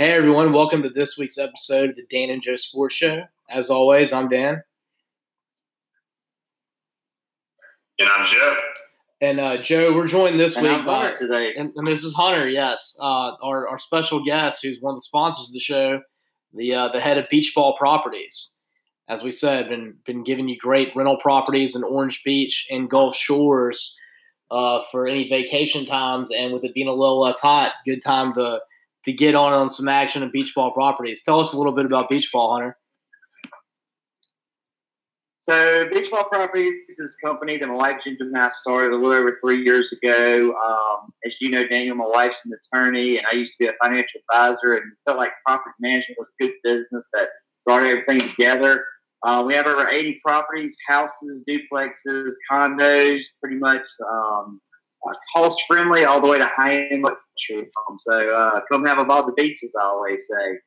Hey everyone, welcome to this week's episode of the Dan and Joe Sports Show. As always, I'm Dan. And I'm Joe. And uh, Joe, we're joined this And week I'm by Hunter today. and, and this is Hunter, yes, uh, our our special guest, who's one of the sponsors of the show, the uh, the head of Beach Ball Properties. As we said, been been giving you great rental properties in Orange Beach and Gulf Shores uh, for any vacation times, and with it being a little less hot, good time to to get on on some action at Beach Ball Properties. Tell us a little bit about Beach Ball, Hunter. So, Beach Ball Properties is a company that my wife Ginger and I started a little over three years ago. Um, as you know, Daniel, my wife's an attorney, and I used to be a financial advisor, and felt like property management was a good business that brought everything together. Uh, we have over 80 properties, houses, duplexes, condos, pretty much um, cost friendly all the way to high end luxury. So, uh, come have a ball at the beach, as I always say.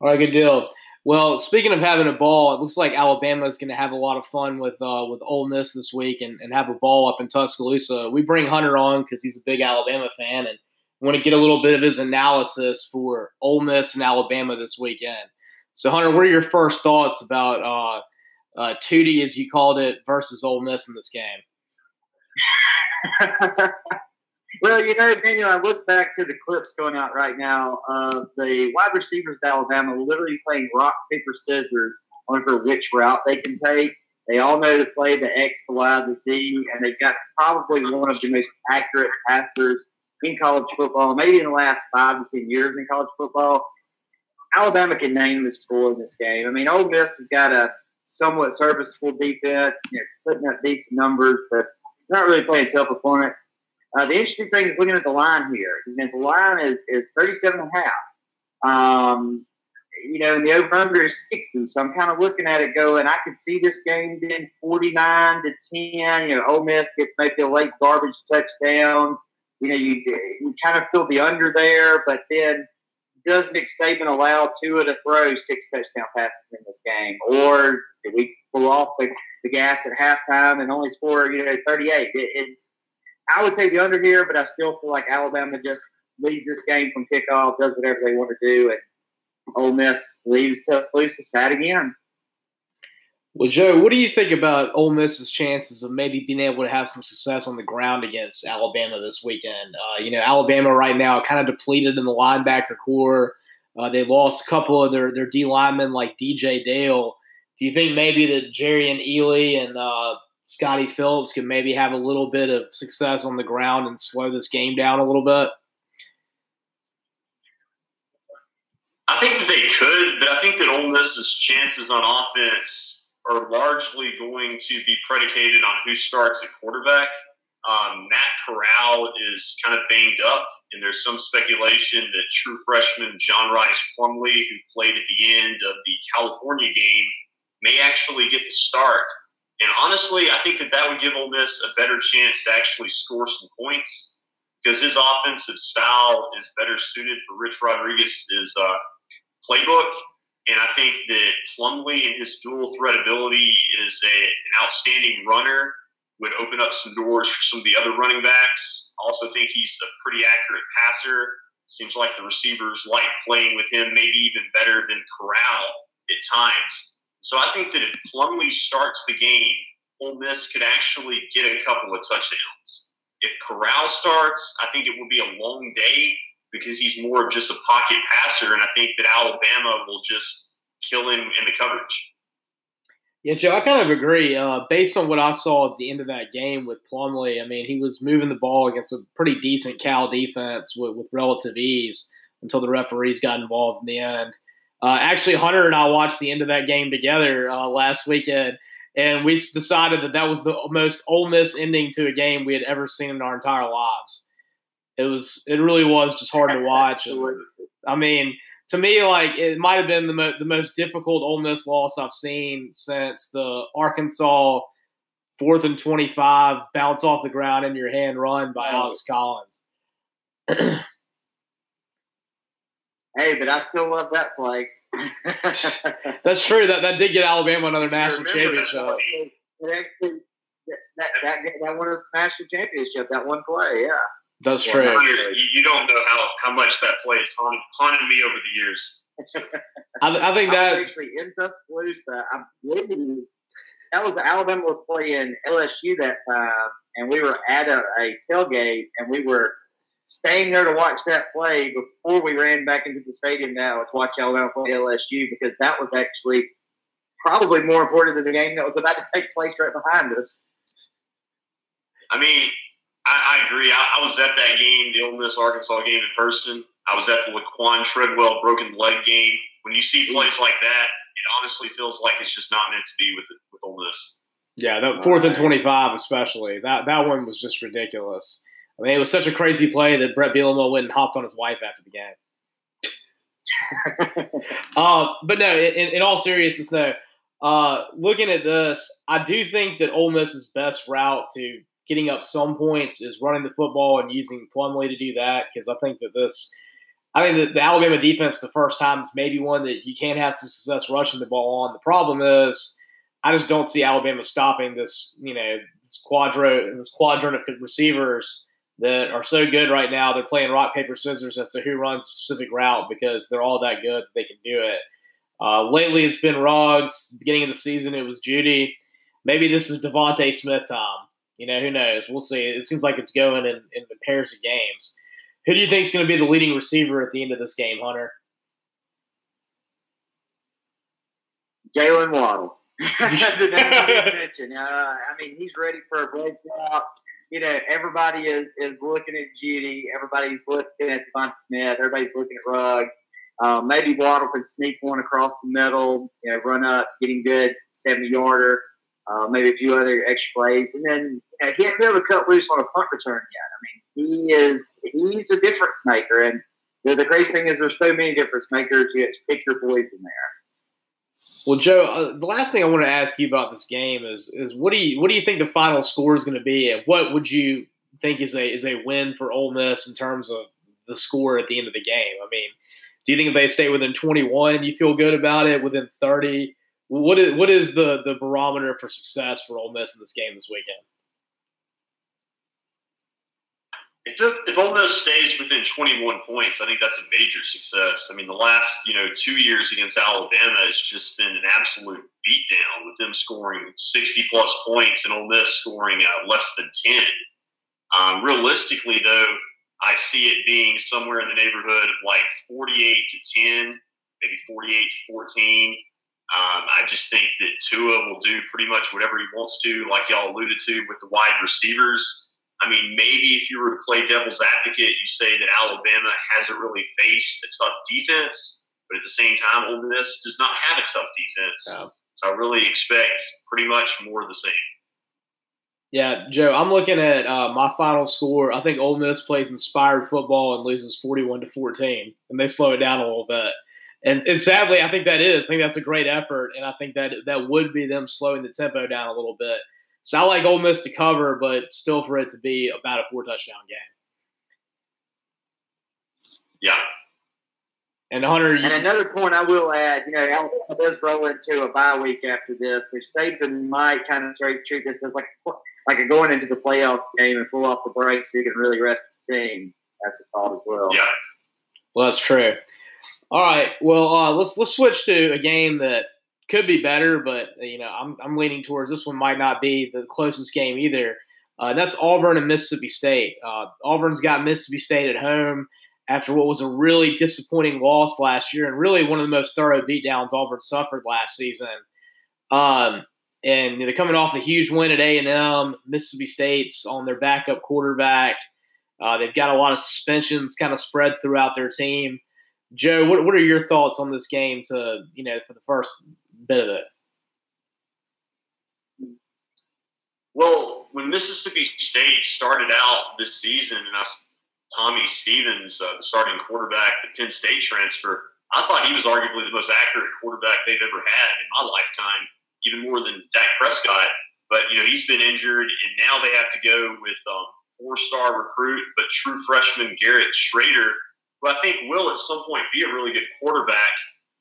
All right, good deal. Well, speaking of having a ball, it looks like Alabama is going to have a lot of fun with uh, with Ole Miss this week and, and have a ball up in Tuscaloosa. We bring Hunter on because he's a big Alabama fan and want to get a little bit of his analysis for Ole Miss and Alabama this weekend. So, Hunter, what are your first thoughts about uh, uh, Tootie, as you called it, versus Ole Miss in this game? well, you know, Daniel, I look back to the clips going out right now of the wide receivers of Alabama literally playing rock, paper, scissors over which route they can take. They all know the play, the X, the Y, the Z, and they've got probably one of the most accurate passers in college football, maybe in the last five to ten years in college football. Alabama can name the score in this game. I mean, Ole Miss has got a somewhat serviceable defense, you know, putting up decent numbers, but not really playing tough opponents. Uh, the interesting thing is looking at the line here. You know, the line is, is 37 and a half. Um, you know, and the over under is 60. So I'm kind of looking at it going, I could see this game being 49 to 10. You know, Ole Miss gets maybe a late garbage touchdown. You know, you, you kind of feel the under there, but then does Nick Saban allow Tua to throw six touchdown passes in this game? Or did we pull off the, the gas at halftime and only score, you know, 38? It, it, I would take the under here, but I still feel like Alabama just leads this game from kickoff, does whatever they want to do, and Ole Miss leaves Tuscaloosa sad again. Well, Joe, what do you think about Ole Miss's chances of maybe being able to have some success on the ground against Alabama this weekend? Uh, you know, Alabama right now kind of depleted in the linebacker corps. Uh, they lost a couple of their, their D linemen like DJ Dale. Do you think maybe that Jerrion Ealy and uh, Scottie Phillips can maybe have a little bit of success on the ground and slow this game down a little bit? I think that they could, but I think that Ole Miss's chances on offense are largely going to be predicated on who starts at quarterback. Um, Matt Corral is kind of banged up, and there's some speculation that true freshman John Rhys Plumlee, who played at the end of the California game, may actually get the start. And honestly, I think that that would give Ole Miss a better chance to actually score some points because his offensive style is better suited for Rich Rodriguez's uh, playbook. And I think that Plumlee and his dual threat ability is a, an outstanding runner, would open up some doors for some of the other running backs. I also think he's a pretty accurate passer. Seems like the receivers like playing with him, maybe even better than Corral at times. So I think that if Plumlee starts the game, Ole Miss could actually get a couple of touchdowns. If Corral starts, I think it will be a long day because he's more of just a pocket passer, and I think that Alabama will just kill him in the coverage. Yeah, Joe, I kind of agree. Uh, based on what I saw at the end of that game with Plumlee, I mean, he was moving the ball against a pretty decent Cal defense with, with relative ease until the referees got involved in the end. Uh, actually, Hunter and I watched the end of that game together uh, last weekend, and we decided that that was the most Ole Miss ending to a game we had ever seen in our entire lives. It was, it really was just hard to watch. And, I mean, to me, like it might have been the, mo- the most difficult Ole Miss loss I've seen since the Arkansas fourth and twenty-five bounce off the ground in your hand run by Alex Collins. hey, but I still love that play. That's true. That that did get Alabama another national that championship. play. It actually, that, that, that, that won us the national championship, that one play, yeah. That's true. You, you, don't know how, how much that play has haunted, haunted me over the years. I, I, think that I actually in Tuscaloosa. I believe that was the Alabama was playing LSU that time, and we were at a, a tailgate, and we were staying there to watch that play before we ran back into the stadium now to watch Alabama play LSU because that was actually probably more important than the game that was about to take place right behind us. I mean, I, I agree. I, I, was at that game, the Ole Miss Arkansas game in person. I was at the Laquan Treadwell broken leg game. When you see plays like that, it honestly feels like it's just not meant to be with with Ole Miss. Yeah, that fourth and twenty five, especially that that one was just ridiculous. I mean, it was such a crazy play that Bret Bielema went and hopped on his wife after the game. uh, but no, in, in, all seriousness, though, uh, looking at this, I do think that Ole Miss's best route to getting up some points is running the football and using Plumlee to do that because I think that this. I think that the Alabama defense, the first time, is maybe one that you can have some success rushing the ball on. The problem is, I just don't see Alabama stopping this, you know, this quadro, this quadrant of receivers that are so good right now. They're playing rock paper scissors as to who runs a specific route because they're all that good that they can do it. Uh, lately, it's been Ruggs. Beginning of the season, it was Jeudy. Maybe this is DeVonta Smith time. You know, who knows? We'll see. It seems like it's going in, in pairs of games. Who do you think is going to be the leading receiver at the end of this game, Hunter? Jaylen Waddle. The name mention. Uh, I mean, he's ready for a breakout you know, everybody is is looking at Jeudy, everybody's looking at DeVonta Smith, everybody's looking at Ruggs. Um, maybe Waddle can sneak one across the middle, you know, run up, getting good, 70 yarder, uh, maybe a few other extra plays. And then know, he hasn't to cut loose on a punt return yet. I mean, he is, he's a difference maker. And the, the crazy thing is there's so many difference makers. You have to pick your poison there. Well, Joe, uh, the last thing I want to ask you about this game is is what do you what do you think the final score is going to be, and what would you think is a is a win for Ole Miss in terms of the score at the end of the game? I mean, do you think if they stay within 21, you feel good about it? Within 30, what is what is the the barometer for success for Ole Miss in this game this weekend? If, if Ole Miss stays within 21 points, I think that's a major success. I mean, the last you know two years against Alabama has just been an absolute beatdown with them scoring 60 plus points and Ole Miss scoring uh, less than 10. Um, realistically, though, I see it being somewhere in the neighborhood of like 48 to 10, maybe 48 to 14. Um, I just think that Tua will do pretty much whatever he wants to, like y'all alluded to with the wide receivers. I mean, maybe if you were to play devil's advocate, you say that Alabama hasn't really faced a tough defense, but at the same time, Ole Miss does not have a tough defense. So I really expect pretty much more of the same. Yeah, Joe, I'm looking at uh, my final score. I think Ole Miss plays inspired football and loses 41 to 14, and they slow it down a little bit. And, and sadly, I think that is. I think that's a great effort, and I think that that would be them slowing the tempo down a little bit. So I like Ole Miss to cover, but still for it to be about a four touchdown game. Yeah. And Hunter. And another point I will add, you know, Alabama does roll into a bye week after this, which Saban might kind of treat this as like like a going into the playoff game and pull off the brakes so you can really rest the team. That's a thought as well. Yeah. Well, that's true. All right. Well, uh, let's let's switch to a game that could be better, but you know, I'm I'm leaning towards this one might not be the closest game either. Uh, that's Auburn and Mississippi State. Uh, Auburn's got Mississippi State at home after what was a really disappointing loss last year, and really one of the most thorough beatdowns Auburn suffered last season. Um, and they're coming off a huge win at A and M. Mississippi State's on their backup quarterback. Uh, they've got a lot of suspensions kind of spread throughout their team. Joe, what, what are your thoughts on this game to you know for the first Well, when Mississippi State started out this season, and I Tommy Stevens, uh, the starting quarterback, the Penn State transfer, I thought he was arguably the most accurate quarterback they've ever had in my lifetime, even more than Dak Prescott. But you know he's been injured, and now they have to go with um, four-star recruit but true freshman Garrett Schrader, who I think will at some point be a really good quarterback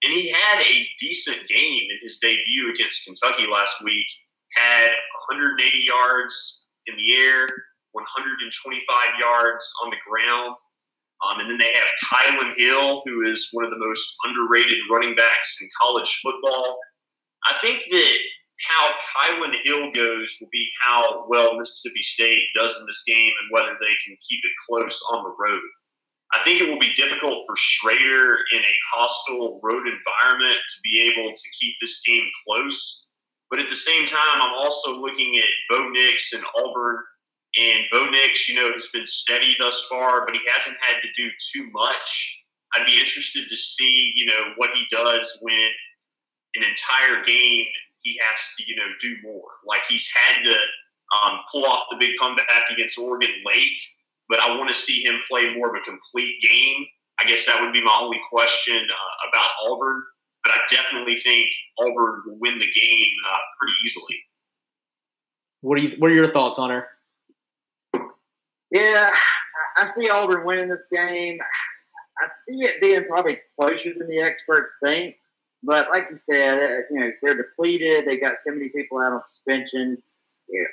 and he had a decent game in his debut against Kentucky last week. Had 180 yards in the air, 125 yards on the ground. Um, and then they have Kylin Hill, who is one of the most underrated running backs in college football. I think that how Kylin Hill goes will be how well Mississippi State does in this game and whether they can keep it close on the road. I think it will be difficult for Schrader in a hostile road environment to be able to keep this game close. But at the same time, I'm also looking at Bo Nix and Auburn. And Bo Nix, you know, has been steady thus far, but he hasn't had to do too much. I'd be interested to see, you know, what he does when an entire game he has to, you know, do more. Like he's had to um, pull off the big comeback against Oregon late but I want to see him play more of a complete game. I guess that would be my only question uh, about Auburn, but I definitely think Auburn will win the game uh, pretty easily. What are you? What are your thoughts on her? Yeah, I see Auburn winning this game. I see it being probably closer than the experts think. But like you said, uh, you know they're depleted. They got so many people out on suspension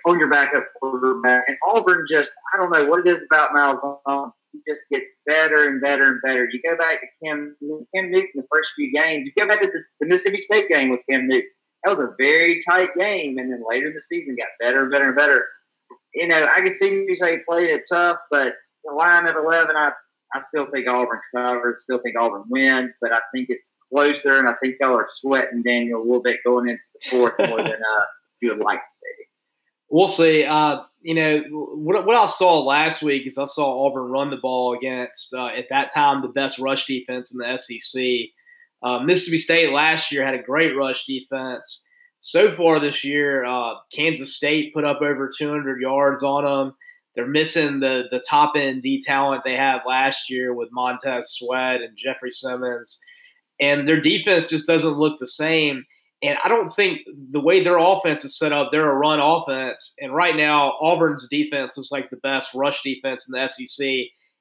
on your backup quarterback. And Auburn just, I don't know what it is about Malzahn. He just gets better and better and better. You go back to Cam, Cam Newton the first few games. You go back to the, the Mississippi State game with Cam Newton. That was a very tight game. And then later in the season got better and better and better. You know, I can see you say he played it tough, but the line at 11, I, I still think Auburn covers, still think Auburn wins, but I think it's closer, and I think y'all are sweating Daniel a little bit going into the fourth more than uh, you would like to see. We'll see. Uh, you know what, what I saw last week is I saw Auburn run the ball against uh, at that time the best rush defense in the SEC. Uh, Mississippi State last year had a great rush defense. So far this year, uh, Kansas State put up over 200 yards on them. They're missing the the top end D talent they had last year with Montez Sweat and Jeffery Simmons, and their defense just doesn't look the same. And I don't think the way their offense is set up, they're a run offense. And right now, Auburn's defense is like the best rush defense in the SEC.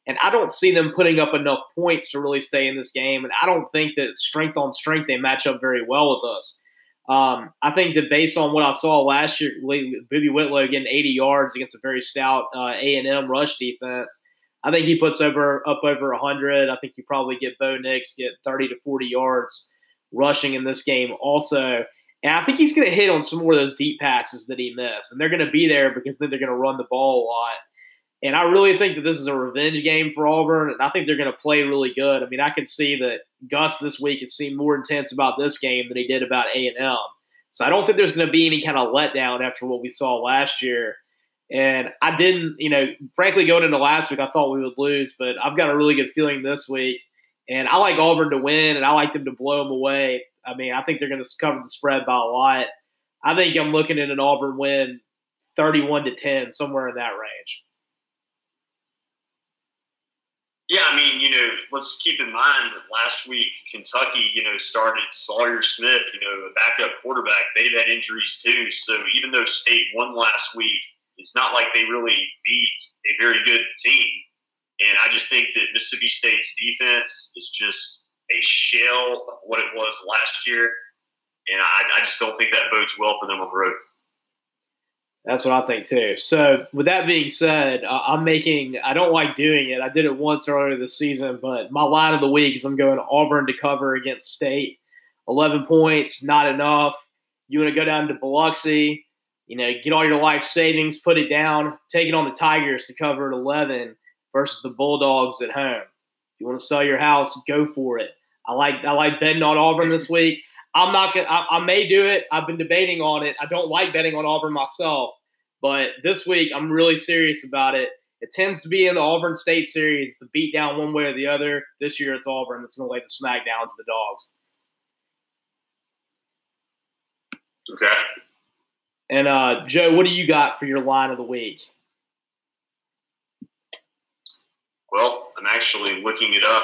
And I don't see them putting up enough points to really stay in this game. And I don't think that strength on strength, they match up very well with us. Um, I think that based on what I saw last year, Boobee Whitlow getting 80 yards against a very stout uh, A&M rush defense, I think he puts over up over 100. I think you probably get Bo Nix get 30 to 40 yards rushing in this game also. And I think he's going to hit on some more of those deep passes that he missed. And they're going to be there because then they're going to run the ball a lot. And I really think that this is a revenge game for Auburn. And I think they're going to play really good. I mean, I can see that Gus this week has seemed more intense about this game than he did about A&M. So I don't think there's going to be any kind of letdown after what we saw last year. And I didn't, you know, frankly, going into last week, I thought we would lose, but I've got a really good feeling this week. And I like Auburn to win, and I like them to blow them away. I mean, I think they're going to cover the spread by a lot. I think I'm looking at an Auburn win 31 to 10, somewhere in that range. Yeah, I mean, you know, let's keep in mind that last week Kentucky, you know, started Sawyer Smith, you know, a backup quarterback. They've had injuries too. So even though State won last week, it's not like they really beat a very good team. And I just think that Mississippi State's defense is just a shell of what it was last year. And I, I just don't think that bodes well for them on the road. That's what I think too. So, with that being said, I'm making. I don't like doing it. I did it once earlier this season, but my line of the week is I'm going Auburn to cover against State. 11 points, not enough. You want to go down to Biloxi, you know, get all your life savings, put it down, take it on the Tigers to cover at 11 versus the Bulldogs at home. If you want to sell your house, go for it. I like I like betting on Auburn this week. I'm not gonna. I, I, may do it. I've been debating on it. I don't like betting on Auburn myself, but this week I'm really serious about it. It tends to be in the Auburn State series to beat down one way or the other. This year it's Auburn that's going to lay the smack down to the dogs. Okay. And uh, Joe, what do you got for your line of the week? Well, I'm actually looking it up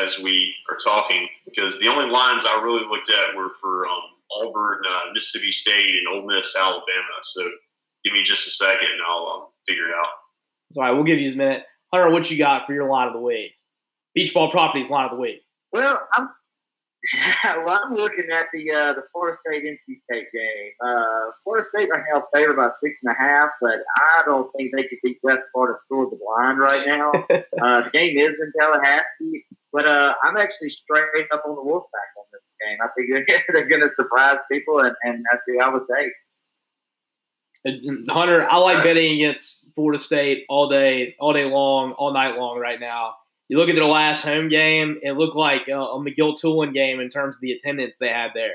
as we are talking because the only lines I really looked at were for um, Auburn, uh, Mississippi State, and Ole Miss, Alabama. So give me just a second and I'll um, figure it out. All right, we'll give you a minute. Hunter, what you got for your line of the week? Beach ball properties line of the week. Well, I'm well, I'm looking at the uh, the Florida State NC State game. Uh, Florida State right now is favored by six and a half, but I don't think they could beat West Florida School of the Blind right now. uh, the game is in Tallahassee, but uh, I'm actually straight up on the Wolfpack on this game. I think they're, they're going to surprise people, and, and that's who I would take. Hunter, I like betting against Florida State all day, all day long, all night long right now. You look at their last home game, it looked like a, a McGill Toolen game in terms of the attendance they had there.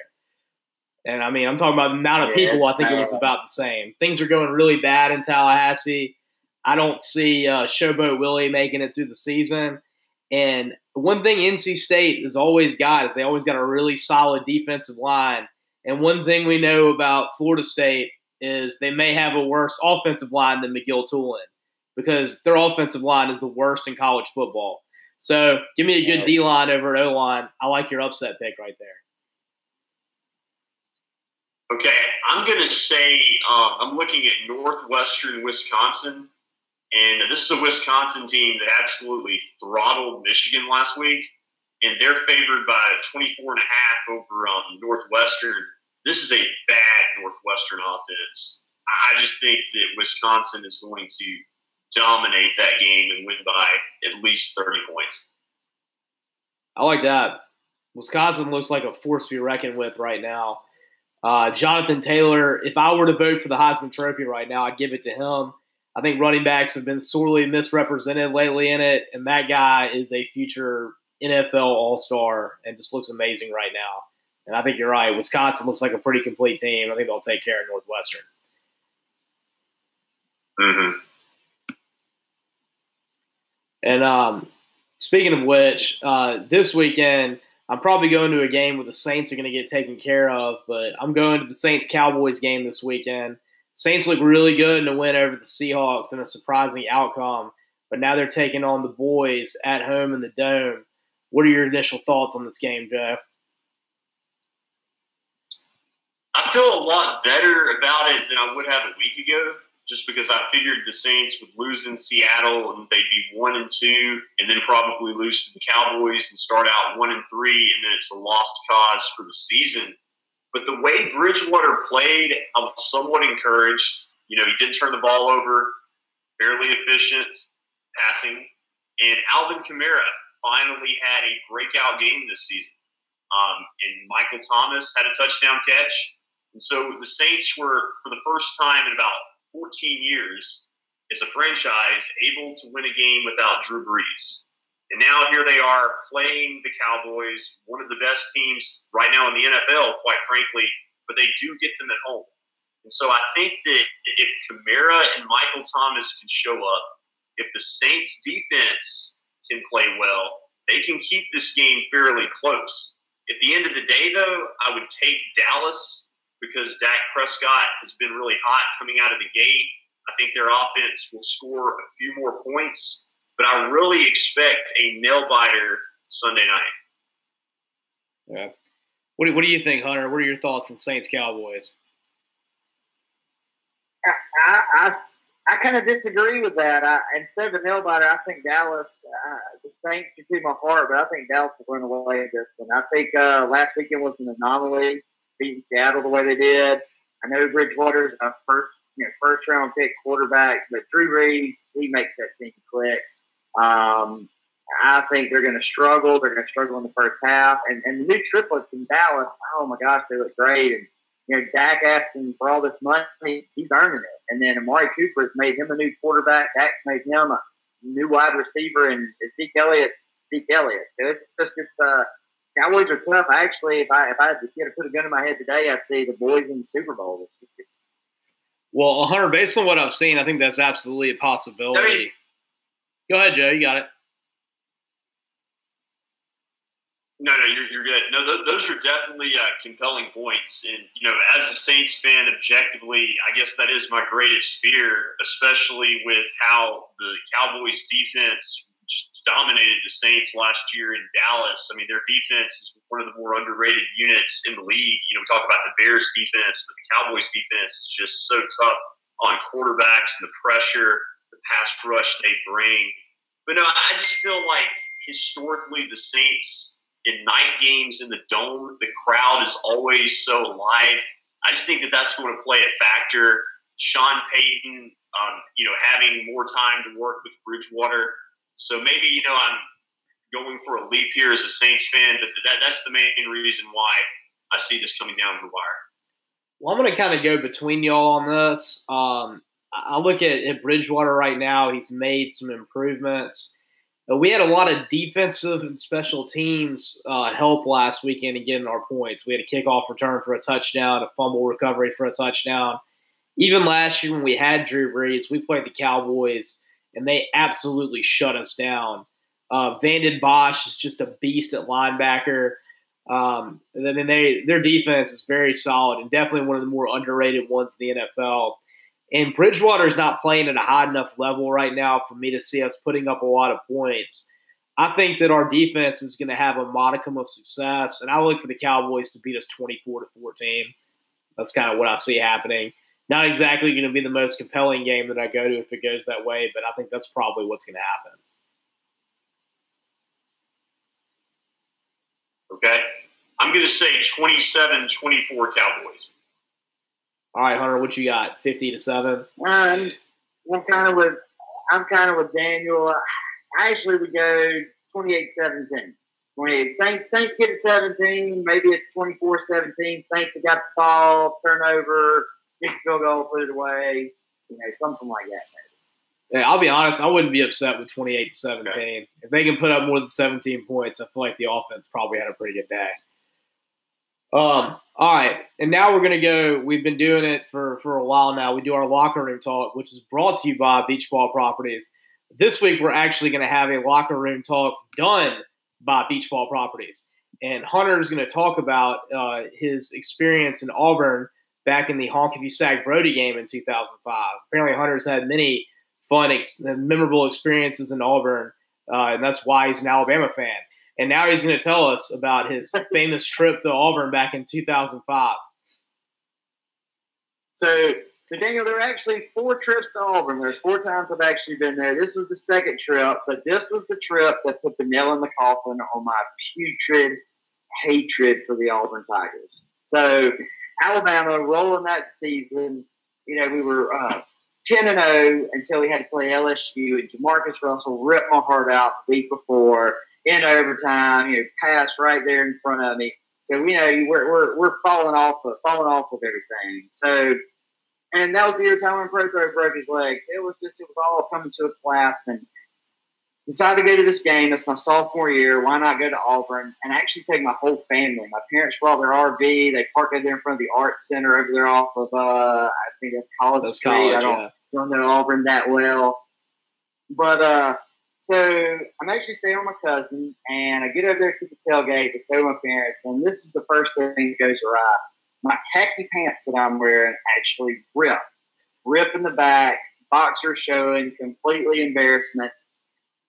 And I mean, I'm talking about the amount of people. I think it was about the same. Things are going really bad in Tallahassee. I don't see uh, Showboat Willie making it through the season. And one thing NC State has always got is they always got a really solid defensive line. And one thing we know about Florida State is they may have a worse offensive line than McGill Toolen because their offensive line is the worst in college football. So give me a good D line over at O line. I like your upset pick right there. Okay, I'm going to say uh, I'm looking at Northwestern Wisconsin, and this is a Wisconsin team that absolutely throttled Michigan last week, and they're favored by 24 and a half over um, Northwestern. This is a bad Northwestern offense. I just think that Wisconsin is going to dominate that game and win by at least 30 points. I like that. Wisconsin looks like a force to be reckoned with right now. Uh, Jonathan Taylor, if I were to vote for the Heisman Trophy right now, I'd give it to him. I think running backs have been sorely misrepresented lately in it, and that guy is a future NFL All Star and just looks amazing right now. And I think you're right. Wisconsin looks like a pretty complete team. I think they'll take care of Northwestern. Mm-hmm. And um, speaking of which, uh, this weekend I'm probably going to a game where the Saints are going to get taken care of. But I'm going to the Saints Cowboys game this weekend. Saints look really good in a win over the Seahawks in a surprising outcome. But now they're taking on the boys at home in the dome. What are your initial thoughts on this game, Joe? I feel a lot better about it than I would have a week ago just because I figured the Saints would lose in Seattle and they'd be one and two, and then probably lose to the Cowboys and start out one and three, and then it's a lost cause for the season. But the way Bridgewater played, I was somewhat encouraged. You know, he didn't turn the ball over, fairly efficient passing, and Alvin Kamara finally had a breakout game this season. Um, and Michael Thomas had a touchdown catch. And so the Saints were, for the first time in about 14 years as a franchise able to win a game without Drew Brees. And now here they are playing the Cowboys, one of the best teams right now in the NFL, quite frankly, but they do get them at home. And so I think that if Kamara and Michael Thomas can show up, if the Saints defense can play well, they can keep this game fairly close. At the end of the day, though, I would take Dallas because Dak Prescott has been really hot coming out of the gate. I think their offense will score a few more points, but I really expect a nail biter Sunday night. Yeah. What do, what do you think, Hunter? What are your thoughts on Saints Cowboys? I, I, I kind of disagree with that. I, instead of a nail biter, I think Dallas, uh, the Saints are to my heart, but I think Dallas will run away with this one. I think uh, last weekend was an anomaly beating Seattle the way they did. I know Bridgewater's a first you know, first round pick quarterback, but Drew Brees, he makes that team click. Um, I think they're going to struggle. They're going to struggle in the first half. And, and the new triplets in Dallas, oh my gosh, they look great. And, you know, Dak asking for all this money, he's earning it. And then Amari Cooper has made him a new quarterback. Dak's made him a new wide receiver. And Zeke Elliott, Zeke Elliott. So it's just, it's, uh, Cowboys are tough. Actually, if I if I had to, put a gun in my head today, I'd say the boys in the Super Bowl. Well, Hunter, based on what I've seen, I think that's absolutely a possibility. Go ahead, Joe. You got it. No, no, you're, you're good. No, th- those are definitely uh, compelling points. And, you know, as a Saints fan, objectively, I guess that is my greatest fear, especially with how the Cowboys defense dominated the Saints last year in Dallas. I mean, their defense is one of the more underrated units in the league. You know, we talk about the Bears defense, but the Cowboys defense is just so tough on quarterbacks and the pressure, the pass rush they bring. But no, I just feel like historically the Saints, in night games in the dome, the crowd is always so live. I just think that that's going to play a factor. Sean Payton, um, you know, having more time to work with Bridgewater. So maybe, you know, I'm going for a leap here as a Saints fan, but that, that's the main reason why I see this coming down the wire. Well, I'm going to kind of go between y'all on this. Um, I look at, at Bridgewater right now. He's made some improvements. We had a lot of defensive and special teams uh, help last weekend in getting our points. We had a kickoff return for a touchdown, a fumble recovery for a touchdown. Even last year when we had Drew Brees, we played the Cowboys and they absolutely shut us down. Uh, Vander Esch is just a beast at linebacker. Um, and then they their defense is very solid and definitely one of the more underrated ones in the NFL. And Bridgewater is not playing at a high enough level right now for me to see us putting up a lot of points. I think that our defense is going to have a modicum of success, and I look for the Cowboys to beat us 24 to 14. That's kind of what I see happening. Not exactly going to be the most compelling game that I go to if it goes that way, but I think that's probably what's going to happen. Okay. I'm going to say 27 24 Cowboys. All right, Hunter, what you got? Fifty to seven. Um, I'm kind of with I'm kind of with Daniel. I actually would go 28-17. 28. Saints, Saints get it 17. Maybe it's 24-17. Saints have got the ball, turnover, kick field goal, put it away. You know, something like that. Maybe. Yeah, I'll be honest. I wouldn't be upset with 28 to 17. Okay. If they can put up more than 17 points, I feel like the offense probably had a pretty good day. Um, all right, and now we're gonna go. We've been doing it for for a while now. We do our locker room talk, which is brought to you by Beach Ball Properties. This week, we're actually going to have a locker room talk done by Beach Ball Properties, and Hunter is going to talk about uh, his experience in Auburn back in the Honk if you sag Brodie game in 2005. Apparently, Hunter's had many fun, ex- memorable experiences in Auburn, uh, and that's why he's an Alabama fan. And now he's going to tell us about his famous trip to Auburn back in 2005. So, so Daniel, there are actually four trips to Auburn. There's four times I've actually been there. This was the second trip, but this was the trip that put the nail in the coffin on my putrid hatred for the Auburn Tigers. So, Alabama rolling that season, you know, we were uh, 10 and 0 until we had to play LSU, and JaMarcus Russell ripped my heart out the week before in overtime, you know, pass right there in front of me. So you know we're we're, we're falling off of falling off of everything. So, and that was the year Tyler Prothro broke his legs. It was just it was all coming to a collapse, and decided to go to this game. It's my sophomore year. Why not go to Auburn and actually take my whole family? My parents brought their RV. They parked it there in front of the art center over there off of uh, I think that's College that's Street. College, I don't yeah. don't know Auburn that well, but uh so I'm actually staying with my cousin, and I get over there to the tailgate to stay with my parents, and this is the first thing that goes awry. My khaki pants that I'm wearing actually rip, rip in the back, boxer showing, completely embarrassment.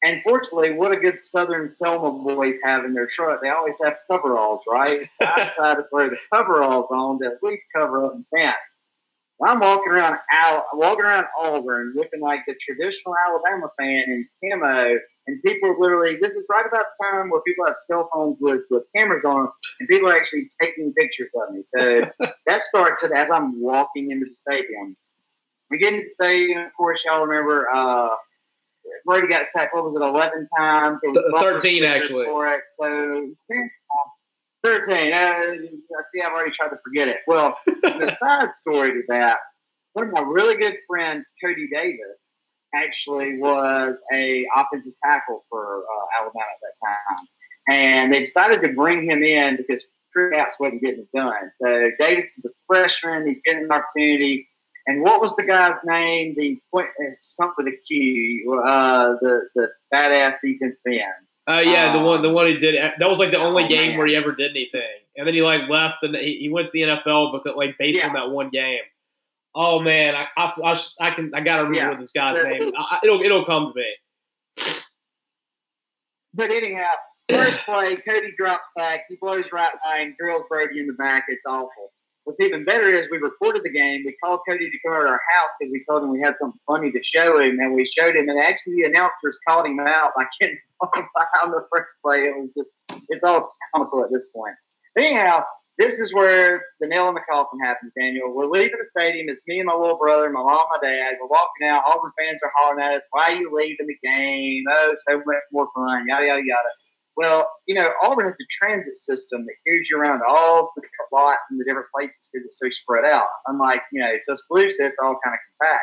And fortunately, what a good Southern Selma boys have in their truck. They always have coveralls, right? I decided to throw the coveralls on to at least cover up the pants. I'm walking around Al, walking around Auburn looking like the traditional Alabama fan in camo, and people are literally. This is right about the time where people have cell phones with, with cameras on them, and people are actually taking pictures of me. So that starts as I'm walking into the stadium. We get into the stadium, of course, y'all remember. Uh, Brady got sacked. What was it? Eleven times. Thirteen, actually. For it. So 13. Uh, see, I've already tried to forget it. Well, the side story to that, one of my really good friends, Cody Davis, actually was a offensive tackle for uh, Alabama at that time. And they decided to bring him in because Apps wasn't getting it done. So Davis is a freshman. He's getting an opportunity. And what was the guy's name? The point, uh, something with a Q, uh, the, the badass defense end. Uh, yeah, the one, the one who did that was like the only oh, game man. where he ever did anything, and then he like left and he, he went to the NFL because like based yeah. on that one game. Oh man, I I, I, I can I gotta remember yeah. this guy's name. I, it'll it'll come to me. But anyhow, first play, Cody drops back. He blows right by and drills Brodie in the back. It's awful. What's even better is we recorded the game. We called Cody to come over to our house because we told him we had something funny to show him, and we showed him. And actually, the announcers called him out by getting on the first play. It was just, it's all comical at this point. But anyhow, this is where the nail in the coffin happens, Daniel. We're leaving the stadium. It's me and my little brother, my mom, my dad. We're walking out. Auburn fans are hollering at us. Why are you leaving the game? Oh, so much more fun. Yada, yada, yada. Well, you know, Auburn has a transit system that carries you around all the different lots and the different places because it's so spread out. Unlike, you know, Tuscaloosa, it's all kind of compact.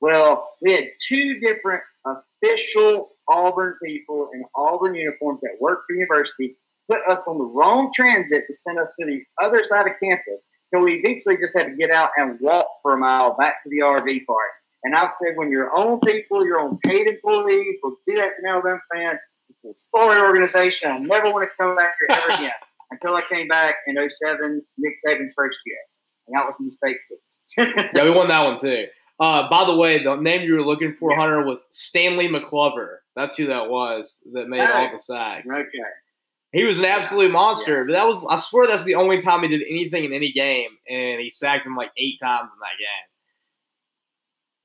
Well, we had two different official Auburn people in Auburn uniforms that work for the university put us on the wrong transit to send us to the other side of campus. So we eventually just had to get out and walk for a mile back to the RV park. And I've said, when your own people, your own paid employees will do that to an Alabama fan, sorry organization. I never want to come back here ever again. Until I came back in 07, Nick Saban's first year. And that was a mistake too. yeah, we won that one too. Uh, by the way, the name you were looking for, yeah. Hunter, was Stanley McClover. That's who that was that made all the sacks. Okay. He was an absolute monster. Yeah. But that was I swear that's the only time he did anything in any game, and he sacked him like eight times in that game.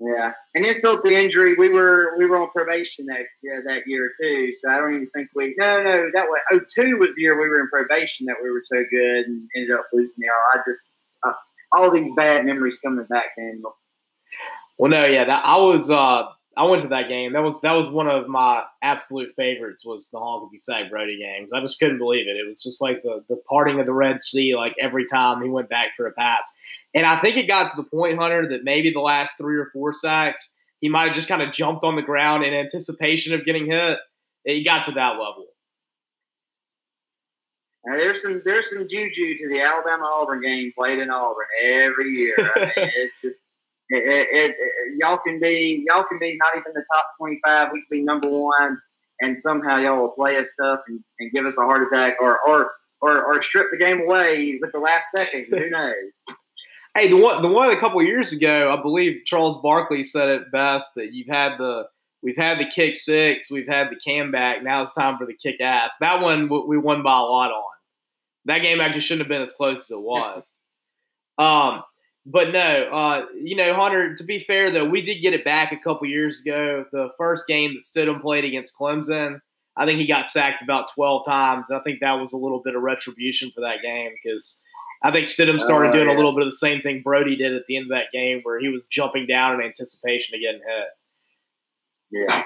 Yeah, and insult the injury, we were we were on probation that yeah, that year too. So I don't even think we no no that was oh two was the year we were in probation that we were so good and ended up losing the I just uh, all these bad memories coming back, Daniel. Well, no, yeah, that I was uh I went to that game. That was that was one of my absolute favorites. Was the Honk if you say Brodie games. I just couldn't believe it. It was just like the the parting of the Red Sea. Like every time he went back for a pass, and I think it got to the point, Hunter, that maybe the last three or four sacks he might have just kind of jumped on the ground in anticipation of getting hit. He got to that level. Now, there's some there's some juju to the Alabama Auburn game played in Auburn every year. I mean, it's just it, it, it, y'all can be y'all can be not even the top 25. We can be number one, and somehow y'all will play us stuff and, and give us a heart attack, or or or, or strip the game away with the last second. Who knows? Hey, the one the one a couple years ago, I believe Charles Barkley said it best that you've had the we've had the kick six, we've had the cam back. Now it's time for the kick ass. That one we won by a lot on. That game actually shouldn't have been as close as it was. um, but no, uh, you know, Hunter. To be fair, though, we did get it back a couple years ago. The first game that Stidham played against Clemson, I think he got sacked about twelve times. I think that was a little bit of retribution for that game because I think Stidham started uh, doing yeah. a little bit of the same thing Brodie did at the end of that game, where he was jumping down in anticipation of getting hit. Yeah.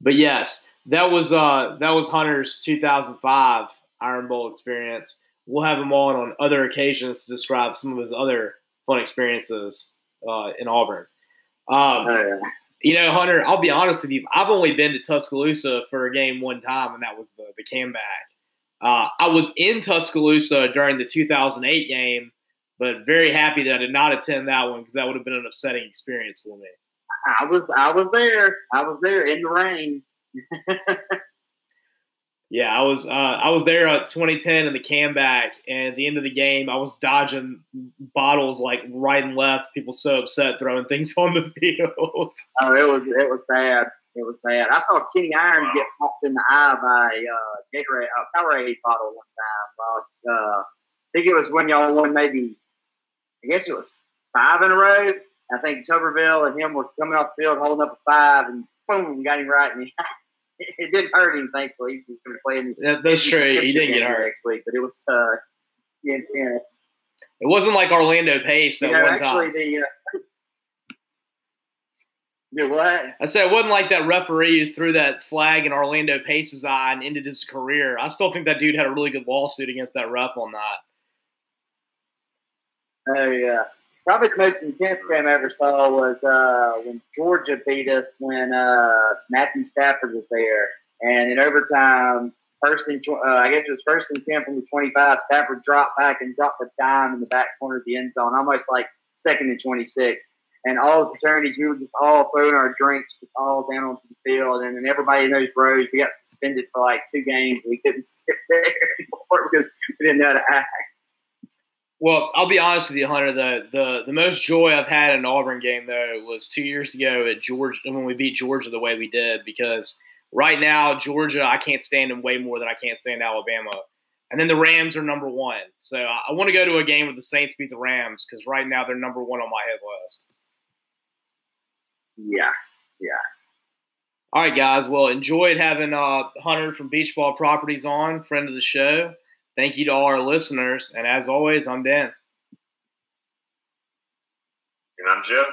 But yes, that was uh, that was Hunter's 2005 Iron Bowl experience we'll have him on on other occasions to describe some of his other fun experiences uh, in Auburn. Um, oh, yeah. You know, Hunter, I'll be honest with you. I've only been to Tuscaloosa for a game one time, and that was the the cam back. Uh, I was in Tuscaloosa during the 2008 game, but very happy that I did not attend that one because that would have been an upsetting experience for me. I was I was there. I was there in the rain. Yeah, I was uh, I was there at 2010 in the cam back, and at the end of the game, I was dodging bottles like right and left. People so upset throwing things on the field. Oh, it was it was bad. It was bad. I saw Kenny Irons get popped in the eye by uh, Gatorade, a Powerade bottle one time. Uh, I think it was when y'all won maybe, I guess it was five in a row. I think Tuberville and him were coming off the field holding up a five, and boom, got him right in the eye it didn't hurt him, thankfully. He's going to play in That's true. He didn't get hurt next week, but it was uh, intense. It wasn't like Orlando Pace that you know, one actually time. The, uh, what? I said it wasn't like that referee who threw that flag in Orlando Pace's eye and ended his career. I still think that dude had a really good lawsuit against that ref on that. Oh yeah probably the most intense game I ever saw was uh, when Georgia beat us when uh, Matthew Stafford was there, and in overtime, first and uh, I guess it was first and ten from the twenty-five. Stafford dropped back and dropped a dime in the back corner of the end zone, almost like second and twenty-six. And all the fraternities, we were just all throwing our drinks all down onto the field, and then everybody in those rows, we got suspended for like two games. We couldn't sit there anymore because we didn't know how to act. Well, I'll be honest with you, Hunter. The the the most joy I've had in an Auburn game though was two years ago at Georgia when we beat Georgia the way we did. Because right now Georgia, I can't stand them way more than I can't stand Alabama. and then the Rams are number one. So I want to go to a game where the Saints beat the Rams because right now they're number one on my hit list. Yeah, yeah. All right, guys. Well, enjoyed having uh, Hunter from Beach Ball Properties on, friend of the show. Thank you to all our listeners. And as always, I'm Dan. And I'm Jeff.